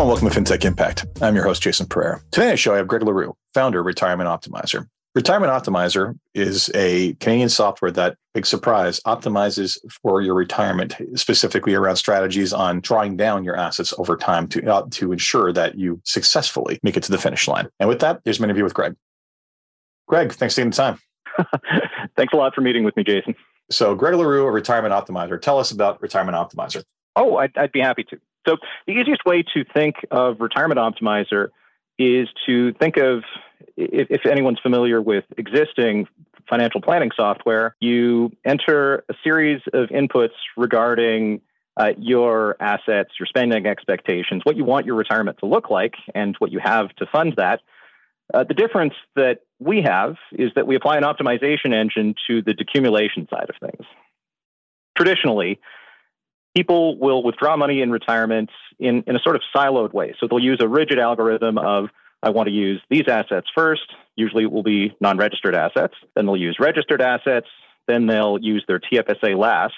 Hello and welcome to FinTech Impact. I'm your host, Jason Pereira. Today on the show, I have Greg LaRue, founder of Retirement Optimizer. Retirement Optimizer is a Canadian software that, big surprise, optimizes for your retirement, specifically around strategies on drawing down your assets over time to, uh, to ensure that you successfully make it to the finish line. And with that, here's my interview with Greg. Greg, thanks for taking the time. thanks a lot for meeting with me, Jason. So, Greg LaRue, a Retirement Optimizer. Tell us about Retirement Optimizer. Oh, I'd, I'd be happy to. So, the easiest way to think of Retirement Optimizer is to think of if, if, anyone's familiar with existing financial planning software, you enter a series of inputs regarding uh, your assets, your spending expectations, what you want your retirement to look like, and what you have to fund that. Uh, the difference that we have is that we apply an optimization engine to the decumulation side of things. Traditionally, people will withdraw money in retirement in, in a sort of siloed way. So they'll use a rigid algorithm of, I want to use these assets first. Usually it will be non registered assets. Then they'll use registered assets. Then they'll use their TFSA last.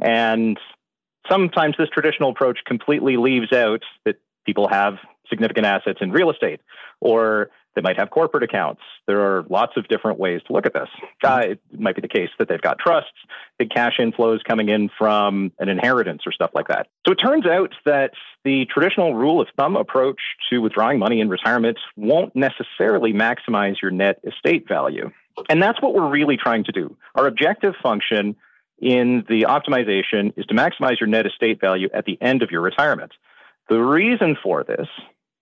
And sometimes this traditional approach completely leaves out that people have significant assets in real estate or they might have corporate accounts. There are lots of different ways to look at this. Uh, it might be the case that they've got trusts, big cash inflows coming in from an inheritance or stuff like that. So it turns out that the traditional rule of thumb approach to withdrawing money in retirement won't necessarily maximize your net estate value. And that's what we're really trying to do. Our objective function in the optimization is to maximize your net estate value at the end of your retirement. The reason for this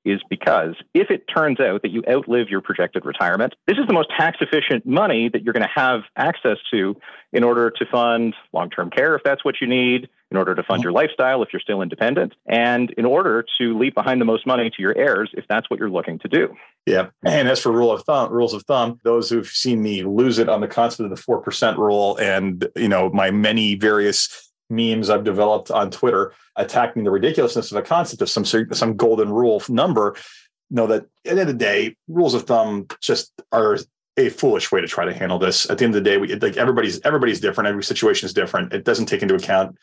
is because if it turns out that you outlive your projected retirement, this is the most tax efficient money that you're going to have access to in order to fund long term care if that's what you need, in order to fund your lifestyle if you're still independent, and in order to leave behind the most money to your heirs if that's what you're looking to do. Yeah. And as for rule of thumb, rules of thumb, those who've seen me lose it on the concept of the 4% rule and, you know, my many various memes I've developed on Twitter attacking the ridiculousness of a concept of some some golden rule number. Know that at the end of the day, rules of thumb just are a foolish way to try to handle this. At the end of the day, we like everybody's everybody's different. Every situation is different. It doesn't take into account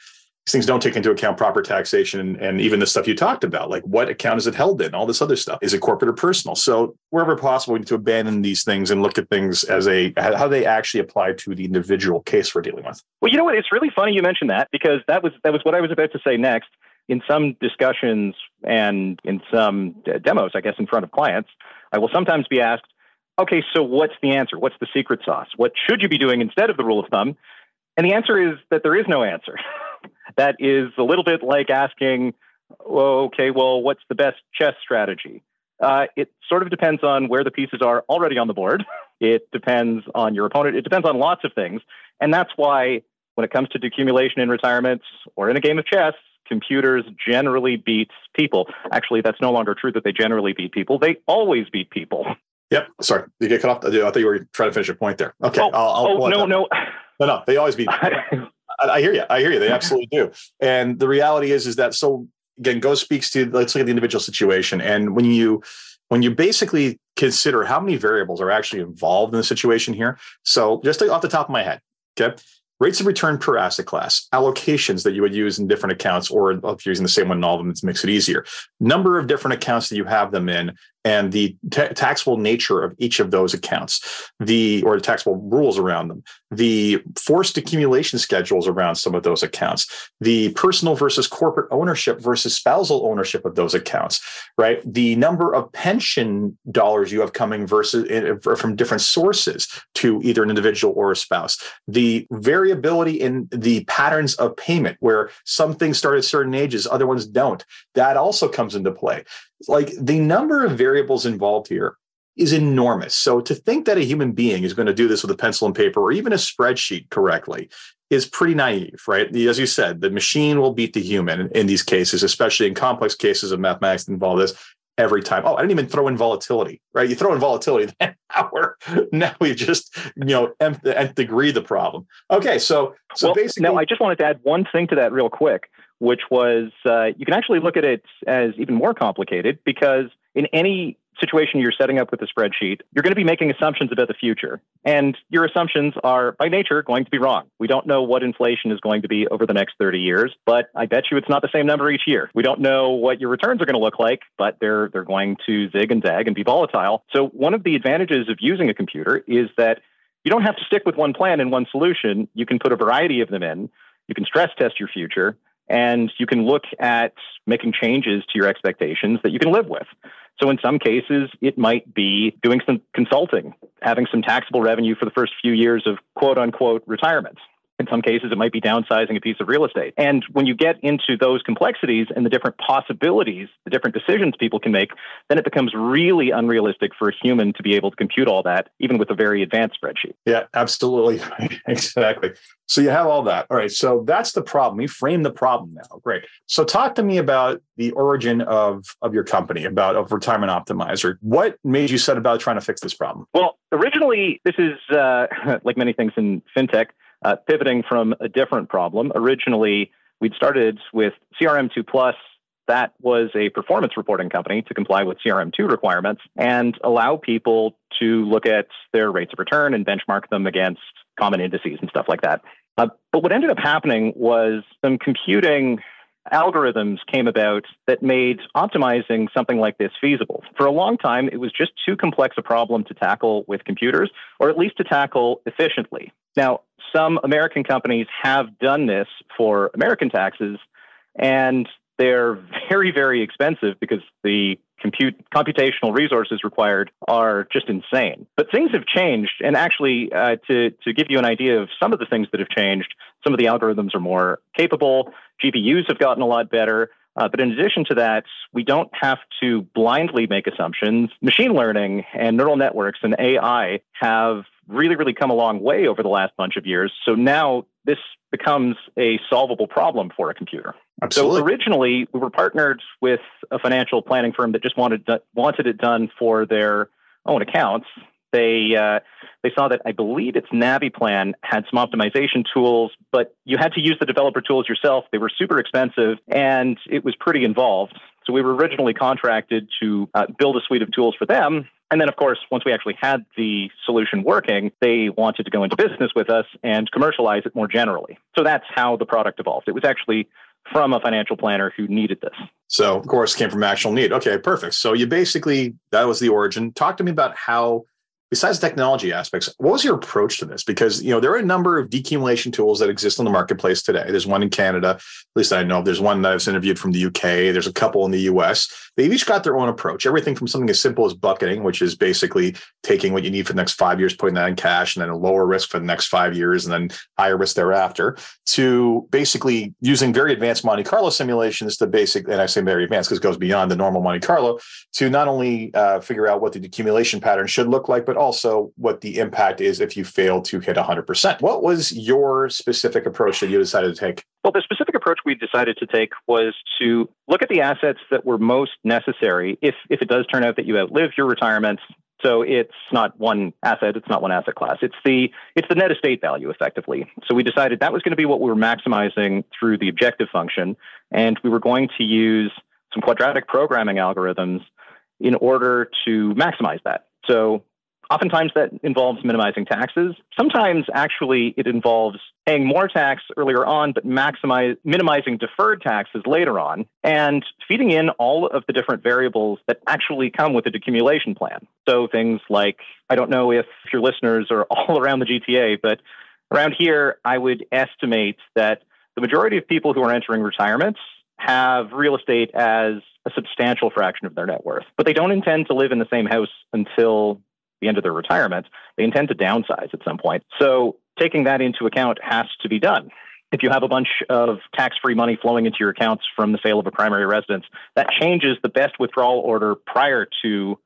these things don't take into account proper taxation and, even the stuff you talked about, like what account is it held in, all this other stuff. Is it corporate or personal? So wherever possible, we need to abandon these things and look at things as a how they actually apply to the individual case we're dealing with. Well, you know what? It's really funny you mentioned that because that was that was what I was about to say next. In some discussions and in some demos, I guess, in front of clients, I will sometimes be asked, okay, so what's the answer? What's the secret sauce? What should you be doing instead of the rule of thumb? And the answer is that there is no answer. that is a little bit like asking, well, okay, well, what's the best chess strategy? Uh, it sort of depends on where the pieces are already on the board. It depends on your opponent. It depends on lots of things. And that's why when it comes to decumulation in retirements or in a game of chess, computers generally beat people. Actually, that's no longer true that they generally beat people. They always beat people. Yep. Sorry. You get cut off. I thought you were trying to finish your point there. Okay. Oh, I'll, I'll oh no, no. No, no. They always beat I, hear you. I hear you. They absolutely do. And the reality is, is that so again, Go speaks to let's look at the individual situation. And when you when you basically consider how many variables are actually involved in the situation here. So just off the top of my head, okay, rates of return per asset class, allocations that you would use in different accounts, or if you're using the same one in all of them, it makes it easier. Number of different accounts that you have them in, and the taxable nature of each of those accounts, the or the taxable rules around them, the forced accumulation schedules around some of those accounts, the personal versus corporate ownership versus spousal ownership of those accounts, right? The number of pension dollars you have coming versus eh, from different sources to either an individual or a spouse, the variability in the patterns of payment, where some things start at certain ages, other ones don't. That also comes into play like the number of variables involved here is enormous. So to think that a human being is going to do this with a pencil and paper or even a spreadsheet correctly is pretty naive, right? As you said, the machine will beat the human in these cases, especially in complex cases of mathematics that involve this every time. Oh, I didn't even throw in volatility, right? You throw in volatility, then now we're now we just you know nth, nth degree the problem. Okay, so so well, basically, no, I just wanted to add one thing to that real quick which was uh, you can actually look at it as even more complicated because in any situation you're setting up with the spreadsheet, you're going to be making assumptions about the future. And your assumptions are, by nature, going to be wrong. We don't know what inflation is going to be over the next 30 years, but I bet you it's not the same number each year. We don't know what your returns are going to look like, but they're, they're going to zig and zag and be volatile. So, one of the advantages of using a computer is that you don't have to stick with one plan and one solution. You can put a variety of them in. You can stress test your future and you can look at making changes to your expectations that you can live with. So, in some cases, it might be doing some consulting, having some taxable revenue for the first few years of quote unquote retirement. In some cases, it might be downsizing a piece of real estate. And when you get into those complexities and the different possibilities, the different decisions people can make, then it becomes really unrealistic for a human to be able to compute all that, even with a very advanced spreadsheet. Yeah, absolutely. exactly. So you have all that. All right. So that's the problem. You frame the problem now. Great. So talk to me about the origin of, of your company, about of Retirement Optimizer. What made you set about trying to fix this problem? Well, originally, this is uh, like many things in fintech uh, pivoting from a different problem. Originally, we'd started with CRM2 Plus. That was a performance reporting company to comply with CRM2 requirements and allow people to look at their rates of return and benchmark them against common indices and stuff like that. Uh, but what ended up happening was some computing algorithms came about that made optimizing something like this feasible. For a long time, it was just too complex a problem to tackle with computers, or at least to tackle efficiently. Now, some American companies have done this for American taxes, and they're very, very expensive because the compute computational resources required are just insane. But things have changed, and actually, uh, to to give you an idea of some of the things that have changed, some of the algorithms are more capable. GPUs have gotten a lot better. Uh, but in addition to that, we don't have to blindly make assumptions. Machine learning and neural networks and AI have really, really come a long way over the last bunch of years. So now this becomes a solvable problem for a computer. Absolutely. So originally, we were partnered with a financial planning firm that just wanted wanted it done for their own accounts. They uh, they saw that I believe its NaviPlan had some optimization tools, but you had to use the developer tools yourself. They were super expensive, and it was pretty involved. So we were originally contracted to uh, build a suite of tools for them. And then, of course, once we actually had the solution working, they wanted to go into business with us and commercialize it more generally. So that's how the product evolved. It was actually from a financial planner who needed this. So, of course, came from actual need. Okay, perfect. So, you basically, that was the origin. Talk to me about how besides technology aspects, what was your approach to this? Because you know there are a number of decumulation tools that exist on the marketplace today. There's one in Canada, at least I know. There's one that I've interviewed from the UK. There's a couple in the US. They've each got their own approach. Everything from something as simple as bucketing, which is basically taking what you need for the next five years, putting that in cash, and then a lower risk for the next five years, and then higher risk thereafter, to basically using very advanced Monte Carlo simulations to basic, and I say very advanced because it goes beyond the normal Monte Carlo, to not only uh, figure out what the decumulation pattern should look like, but also what the impact is if you fail to hit 100%. What was your specific approach that you decided to take? Well, the specific approach we decided to take was to look at the assets that were most necessary if, if it does turn out that you outlive your retirement. So it's not one asset, it's not one asset class. It's the it's the net estate value effectively. So we decided that was going to be what we were maximizing through the objective function and we were going to use some quadratic programming algorithms in order to maximize that. So Oftentimes that involves minimizing taxes. Sometimes actually it involves paying more tax earlier on, but maximize, minimizing deferred taxes later on, and feeding in all of the different variables that actually come with a decumulation plan. So things like, I don't know if your listeners are all around the GTA, but around here, I would estimate that the majority of people who are entering retirement have real estate as a substantial fraction of their net worth, but they don't intend to live in the same house until the end of their retirement, they intend to downsize at some point. So taking that into account has to be done. If you have a bunch of tax free money flowing into your accounts from the sale of a primary residence, that changes the best withdrawal order prior to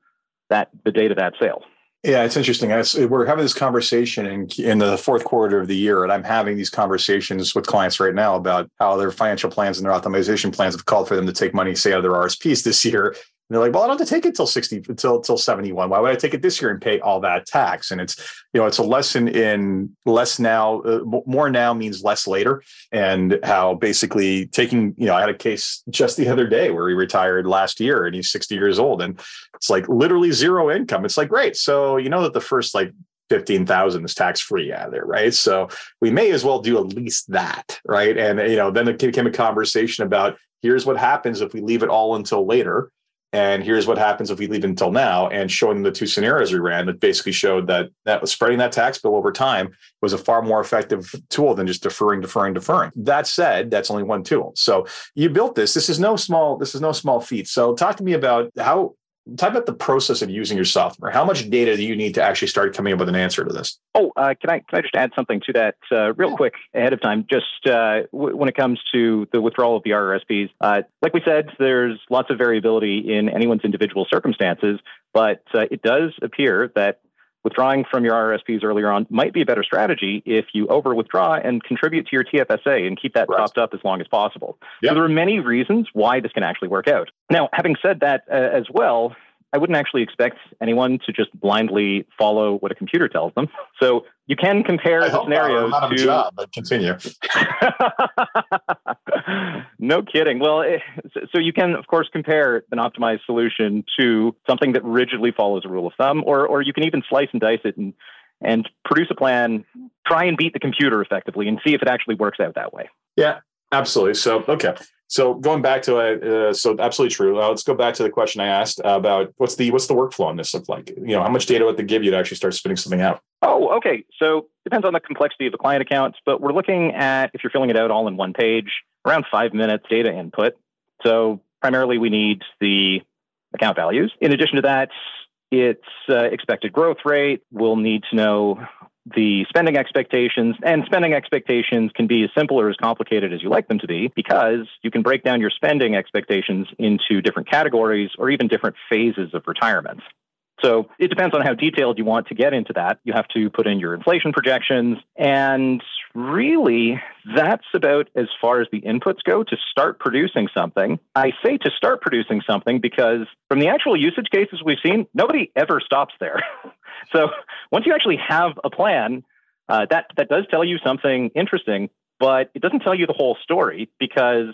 that the date of that sale. Yeah, it's interesting. we're having this conversation in, in the fourth quarter of the year, and I'm having these conversations with clients right now about how their financial plans and their optimization plans have called for them to take money, say, out of their RSPs this year they're like, well, I don't have to take it till 60, until, till 71. Why would I take it this year and pay all that tax? And it's, you know, it's a lesson in less now, uh, more now means less later. And how basically taking, you know, I had a case just the other day where he retired last year and he's 60 years old and it's like literally zero income. It's like, great. So, you know, that the first like 15,000 is tax free out of there, right? So we may as well do at least that, right? And, you know, then it became a conversation about here's what happens if we leave it all until later and here's what happens if we leave until now and showing them the two scenarios we ran that basically showed that that was spreading that tax bill over time was a far more effective tool than just deferring deferring deferring. That said that's only one tool. So you built this. This is no small this is no small feat. So talk to me about how talk about the process of using your software. How much data do you need to actually start coming up with an answer to this? Oh, uh, can I can I just add something to that uh, real quick ahead of time? Just uh, w- when it comes to the withdrawal of the RRSPs, uh, like we said, there's lots of variability in anyone's individual circumstances, but uh, it does appear that withdrawing from your RRSPs earlier on might be a better strategy if you over withdraw and contribute to your TFSA and keep that right. topped up as long as possible. Yep. So there are many reasons why this can actually work out. Now, having said that uh, as well, I wouldn't actually expect anyone to just blindly follow what a computer tells them. So you can compare I the scenarios. Not, to... a job, but continue. no kidding. Well, it, eh, so you can, of course, compare an optimized solution to something that rigidly follows a rule of thumb, or or you can even slice and dice it and and produce a plan, try and beat the computer effectively, and see if it actually works out that way. Yeah, absolutely. So okay. So going back to uh, so absolutely true. Uh, let's go back to the question I asked about what's the what's the workflow on this look like? You know, how much data would they give you to actually start spitting something out? Oh, okay. So depends on the complexity of the client accounts, but we're looking at if you're filling it out all in one page, around five minutes data input. So primarily we need the account values. In addition to that, it's uh, expected growth rate. We'll need to know the spending expectations and spending expectations can be as simple or as complicated as you like them to be because you can break down your spending expectations into different categories or even different phases of retirement. So it depends on how detailed you want to get into that. You have to put in your inflation projections. And really, that's about as far as the inputs go to start producing something. I say to start producing something because from the actual usage cases we've seen, nobody ever stops there. So once you actually have a plan, uh, that that does tell you something interesting, but it doesn't tell you the whole story because,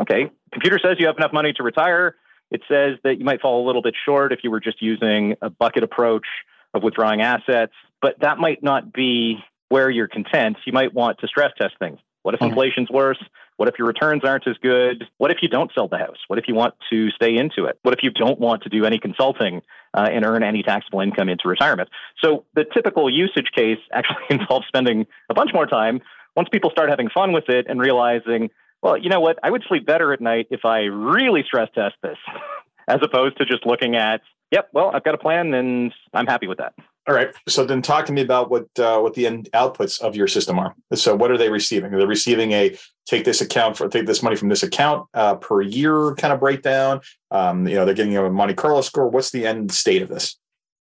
okay, computer says you have enough money to retire. It says that you might fall a little bit short if you were just using a bucket approach of withdrawing assets, but that might not be where you're content. You might want to stress test things. What if mm-hmm. inflation's worse? What if your returns aren't as good? What if you don't sell the house? What if you want to stay into it? What if you don't want to do any consulting uh, and earn any taxable income into retirement? So the typical usage case actually involves spending a bunch more time once people start having fun with it and realizing, well, you know what? I would sleep better at night if I really stress test this, as opposed to just looking at, yep, well, I've got a plan and I'm happy with that. All right. So then, talk to me about what uh, what the end outputs of your system are. So, what are they receiving? Are they receiving a take this account for take this money from this account uh, per year kind of breakdown? Um, you know, they're getting a Monte Carlo score. What's the end state of this?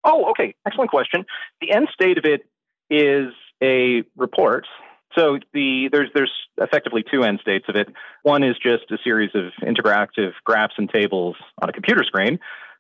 Oh, okay. Excellent question. The end state of it is a report. So the there's there's effectively two end states of it. One is just a series of interactive graphs and tables on a computer screen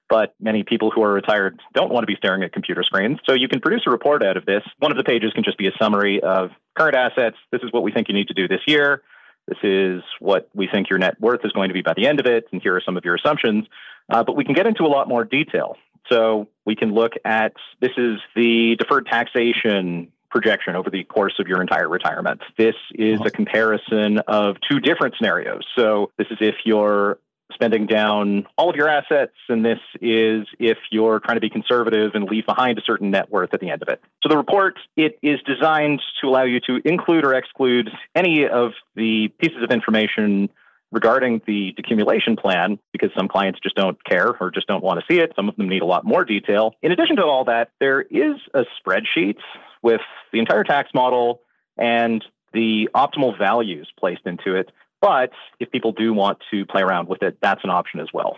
but many people who are retired don't want to be staring at computer screens. So you can produce a report out of this. One of the pages can just be a summary of current assets. This is what we think you need to do this year. This is what we think your net worth is going to be by the end of it. And here are some of your assumptions. Uh, but we can get into a lot more detail. So we can look at this is the deferred taxation projection over the course of your entire retirement. This is a comparison of two different scenarios. So this is if your spending down all of your assets, and this is if you're trying to be conservative and leave behind a certain net worth at the end of it. So the report it is designed to allow you to include or exclude any of the pieces of information regarding the decumulation plan because some clients just don't care or just don't want to see it. Some of them need a lot more detail. In addition to all that, there is a spreadsheet with the entire tax model and the optimal values placed into it but if people do want to play around with it, that's an option as well.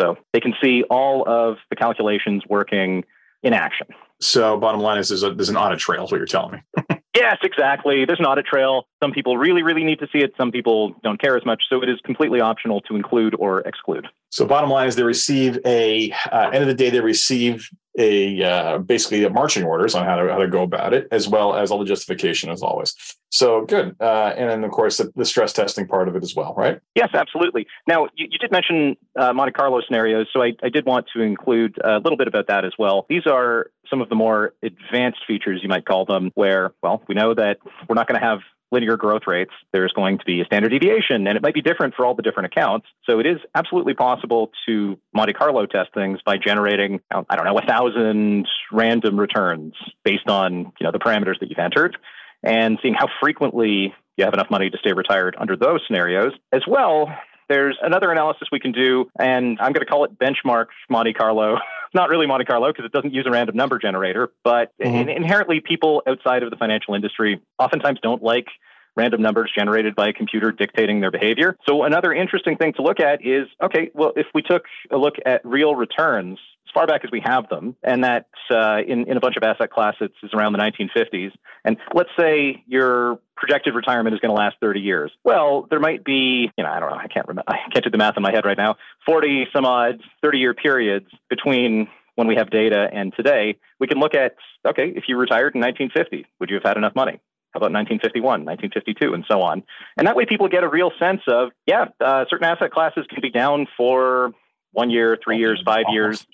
So they can see all of the calculations working in action. So bottom line is there's, a, there's an audit trail is what you're telling me. Yes, exactly. There's an audit trail. Some people really, really need to see it. Some people don't care as much. So it is completely optional to include or exclude. So bottom line is they receive a uh, end of the day they receive a uh, basically a marching orders on how to how to go about it, as well as all the justification as always. So good, uh, and then of course the, the, stress testing part of it as well, right? Yes, absolutely. Now you, you did mention uh, Monte Carlo scenarios, so I, I did want to include a little bit about that as well. These are some of the more advanced features, you might call them, where well we know that we're not going to have linear growth rates, there's going to be a standard deviation, and it might be different for all the different accounts. So it is absolutely possible to Monte Carlo test things by generating, I don't know, a thousand random returns based on you know the parameters that you've entered, and seeing how frequently you have enough money to stay retired under those scenarios. As well, there's another analysis we can do, and I'm going to call it benchmark Monte Carlo. not really Monte Carlo because it doesn't use a random number generator, but mm-hmm. inherently, people outside of the financial industry oftentimes don't like random numbers generated by a computer dictating their behavior. So, another interesting thing to look at is okay, well, if we took a look at real returns as far back as we have them, and that uh, in, in a bunch of asset classes is around the 1950s, and let's say your projected retirement is going to last 30 years. Well, there might be, you know, I don't know, I can't remember, I can't do the math in my head right now, 40 some odd 30 year periods between when we have data and today. We can look at, okay, if you retired in 1950, would you have had enough money? How about 1951, 1952, and so on? And that way people get a real sense of, yeah, uh, certain asset classes can be down for one year, three years, five years.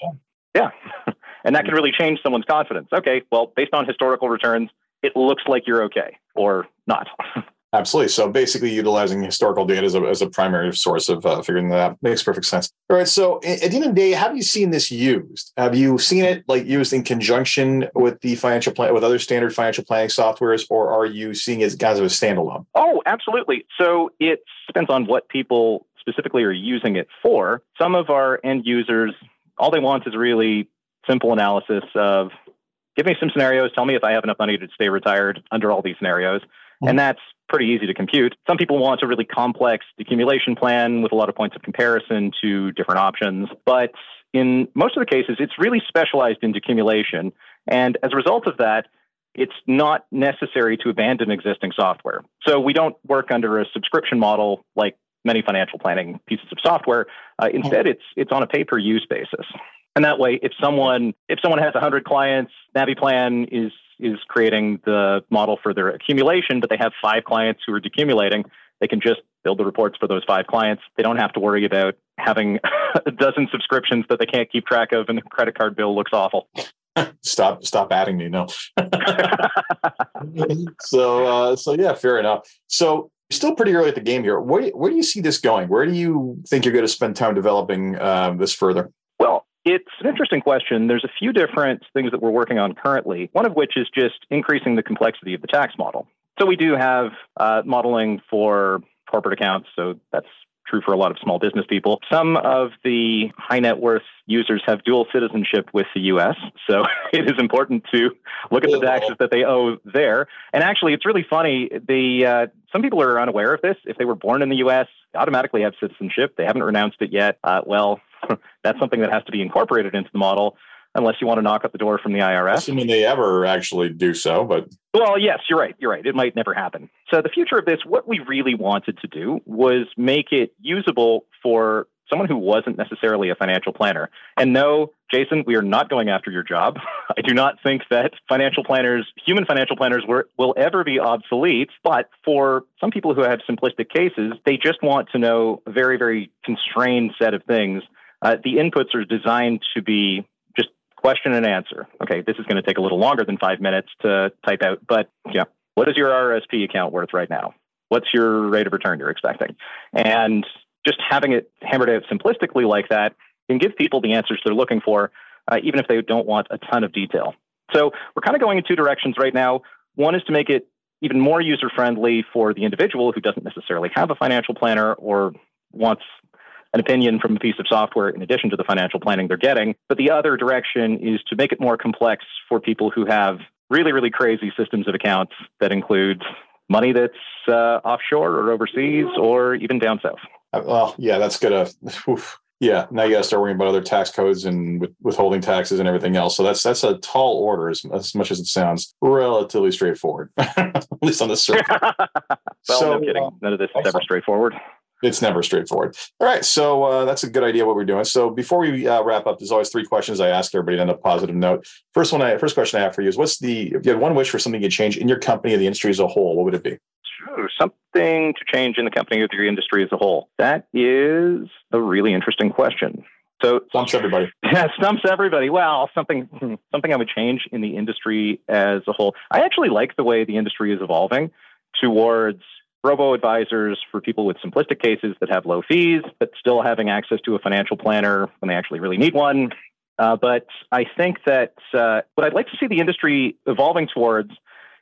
Yeah. and that can really change someone's confidence. Okay, well, based on historical returns, it looks like you're okay or not. Absolutely. So basically, utilizing historical data as a, as a primary source of uh, figuring that out makes perfect sense. All right. So at the end of the day, have you seen this used? Have you seen it like used in conjunction with the financial plan with other standard financial planning softwares, or are you seeing it as a standalone? Oh, absolutely. So it depends on what people specifically are using it for. Some of our end users, all they want is really simple analysis of give me some scenarios, tell me if I have enough money to stay retired under all these scenarios. Mm-hmm. And that's pretty easy to compute. Some people want a really complex accumulation plan with a lot of points of comparison to different options. But in most of the cases, it's really specialized in decumulation. And as a result of that, it's not necessary to abandon existing software. So we don't work under a subscription model like many financial planning pieces of software. Uh, instead, it's it's on a pay per use basis. And that way, if someone if someone has 100 clients, NaviPlan is is creating the model for their accumulation, but they have five clients who are decumulating. They can just build the reports for those five clients. They don't have to worry about having a dozen subscriptions that they can't keep track of, and the credit card bill looks awful. stop stop adding me no so uh, so yeah fair enough so still pretty early at the game here where, where do you see this going where do you think you're going to spend time developing um, this further it's an interesting question. There's a few different things that we're working on currently, one of which is just increasing the complexity of the tax model. So we do have uh, modeling for corporate accounts, so that's true for a lot of small business people. Some of the high net worth users have dual citizenship with the US. So it is important to look at the taxes that they owe there. And actually, it's really funny. The, uh, some people are unaware of this. If they were born in the US, automatically have citizenship. They haven't renounced it yet. Uh, well, that's something that has to be incorporated into the model unless you want to knock at the door from the IRS. Assuming they ever actually do so, but well, yes, you're right. You're right. It might never happen. So the future of this, what we really wanted to do was make it usable for someone who wasn't necessarily a financial planner. And no, Jason, we are not going after your job. I do not think that financial planners, human financial planners, will ever be obsolete. But for some people who have simplistic cases, they just want to know a very, very constrained set of things uh, the inputs are designed to be just question and answer. Okay, this is going to take a little longer than five minutes to type out, but yeah, what is your RSP account worth right now? What's your rate of return you're expecting? And just having it hammered out simplistically like that can give people the answers they're looking for, uh, even if they don't want a ton of detail. So we're kind of going in two directions right now. One is to make it even more user friendly for the individual who doesn't necessarily have a financial planner or wants an opinion from a piece of software in addition to the financial planning they're getting. But the other direction is to make it more complex for people who have really, really crazy systems of accounts that include money that's uh, offshore or overseas or even down south. Uh, well, yeah, that's gonna. Oof. Yeah, now you got to start worrying about other tax codes and with, withholding taxes and everything else. So that's that's a tall order, as, as much as it sounds relatively straightforward, at least on the surface. well, so, no kidding. Uh, None of this is ever straightforward. It's never straightforward. All right, so uh, that's a good idea what we're doing. So before we uh, wrap up, there's always three questions I ask everybody on a positive note. First one, I, first question I have for you is: What's the if you had one wish for something to change in your company or the industry as a whole? What would it be? Sure, something to change in the company or the industry as a whole. That is a really interesting question. So stumps everybody. Yeah, stumps everybody. Well, something hmm, something I would change in the industry as a whole. I actually like the way the industry is evolving towards robo advisors for people with simplistic cases that have low fees, but still having access to a financial planner when they actually really need one. Uh, but I think that uh, what I'd like to see the industry evolving towards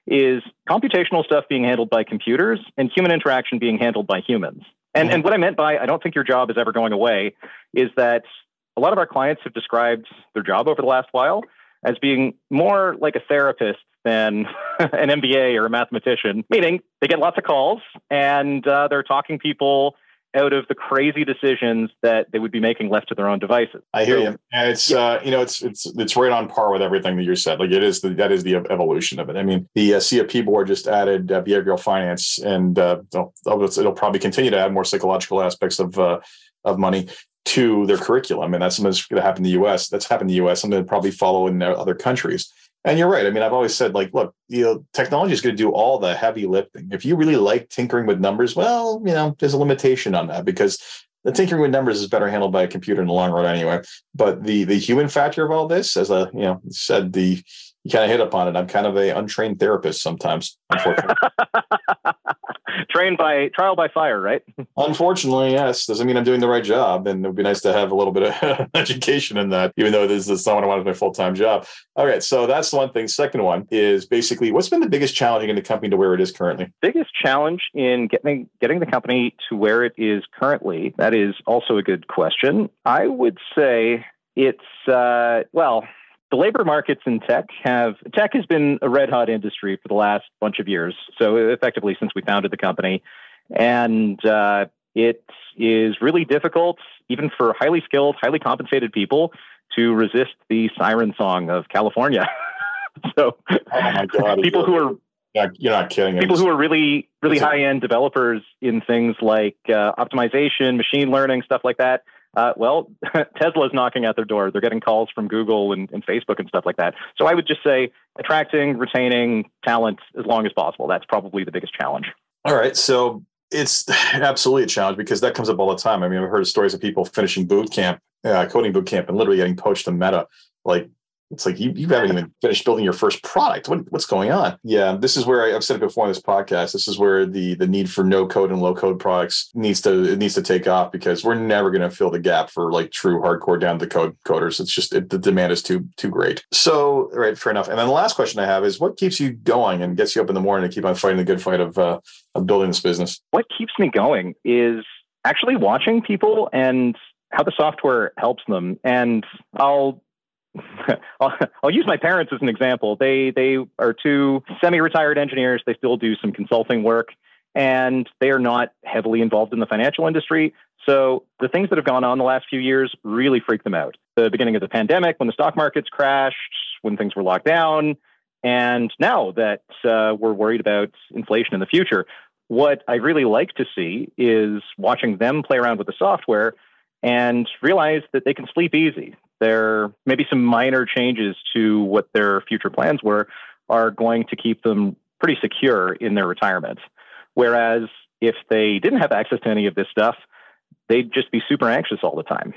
is computational stuff being handled by computers and human interaction being handled by humans. And, and what I meant by I don't think your job is ever going away is that a lot of our clients have described their job over the last while as being more like a therapist than an MBA or a mathematician, meaning they get lots of calls and uh, they're talking people out of the crazy decisions that they would be making left to their own devices. I hear you. And it's yeah. uh, you know it's it's it's right on par with everything that you said. Like it is the that is the evolution of it. I mean, the uh, CFP board just added uh, behavioral finance, and uh, it'll, it'll, probably continue to add more psychological aspects of uh, of money to their curriculum, and that's something that's going to happen in the U.S. That's happened in the U.S. Something that probably follow in other countries. And you're right. I mean, I've always said, like, look, you know, technology is going to do all the heavy lifting. If you really like tinkering with numbers, well, you know, there's a limitation on that because the tinkering with numbers is better handled by a computer in the long run anyway. But the the human factor of all this, as a you know said, the you kind of hit upon it. I'm kind of a untrained therapist sometimes, unfortunately. Trained by trial by fire, right? Unfortunately, yes. Doesn't mean I'm doing the right job. And it would be nice to have a little bit of education in that, even though this is not what I want as my full time job. All right. So that's one thing. Second one is basically what's been the biggest challenge in the company to where it is currently? Biggest challenge in getting getting the company to where it is currently. That is also a good question. I would say it's uh, well the labor markets in tech have tech has been a red hot industry for the last bunch of years. So effectively, since we founded the company, and uh, it is really difficult, even for highly skilled, highly compensated people, to resist the siren song of California. so, oh my God, people who are you're not kidding. People who are really, really high end developers in things like uh, optimization, machine learning, stuff like that, uh, well, Tesla's knocking at their door. They're getting calls from Google and, and, Facebook and stuff like that. So I would just say attracting, retaining talent as long as possible. That's probably the biggest challenge. All right. So it's absolutely a challenge because that comes up all the time. I mean, I've heard stories of people finishing boot camp, uh, coding boot camp, and literally getting poached to Meta like it's like you, you haven't even finished building your first product. What, what's going on? Yeah, this is where I, have said it before on this podcast. This is where the the need for no code and low code products needs to it needs to take off because we're never going to fill the gap for like true hardcore down the code coders. It's just it, the demand is too too great. So right, fair enough. And then the last question I have is, what keeps you going and gets you up in the morning to keep on fighting the good fight of uh, of building this business? What keeps me going is actually watching people and how the software helps them. And I'll I'll, I'll, use my parents as an example. They they are two semi-retired engineers. They still do some consulting work, and they are not heavily involved in the financial industry. So the things that have gone on the last few years really freak them out. The beginning of the pandemic, when the stock markets crashed, when things were locked down, and now that uh, we're worried about inflation in the future. What I really like to see is watching them play around with the software and realize that they can sleep easy there maybe some minor changes to what their future plans were are going to keep them pretty secure in their retirement. Whereas if they didn't have access to any of this stuff, they'd just be super anxious all the time.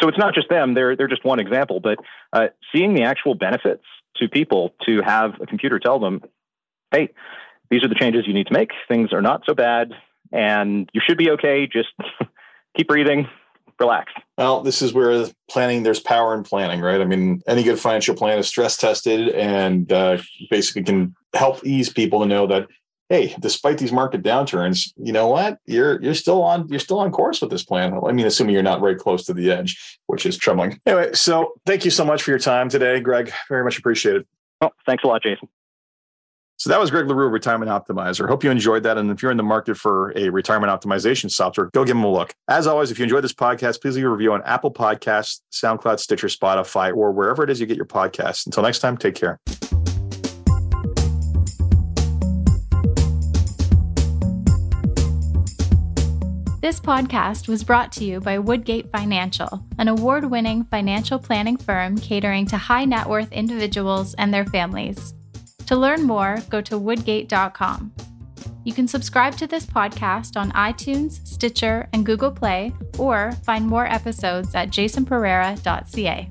So it's not just them; they're they're just one example. But uh, seeing the actual benefits to people to have a computer tell them, "Hey, these are the changes you need to make. Things are not so bad, and you should be okay. Just keep breathing, relax. Well, this is where planning, there's power in planning, right? I mean, any good financial plan is stress tested and uh, basically can help ease people to know that, hey, despite these market downturns, you know what? You're you're still on you're still on course with this plan. I mean, assuming you're not right close to the edge, which is troubling. Anyway, so thank you so much for your time today, Greg. Very much appreciated. Oh, thanks a lot, Jason. So that was Greg LaRue, Retirement Optimizer. Hope you enjoyed that. And if you're in the market for a retirement optimization software, go give them a look. As always, if you enjoyed this podcast, please leave a review on Apple Podcasts, SoundCloud, Stitcher, Spotify, or wherever it is you get your podcasts. Until next time, take care. This podcast was brought to you by Woodgate Financial, an award winning financial planning firm catering to high net worth individuals and their families. To learn more, go to woodgate.com. You can subscribe to this podcast on iTunes, Stitcher, and Google Play, or find more episodes at jasonpereira.ca.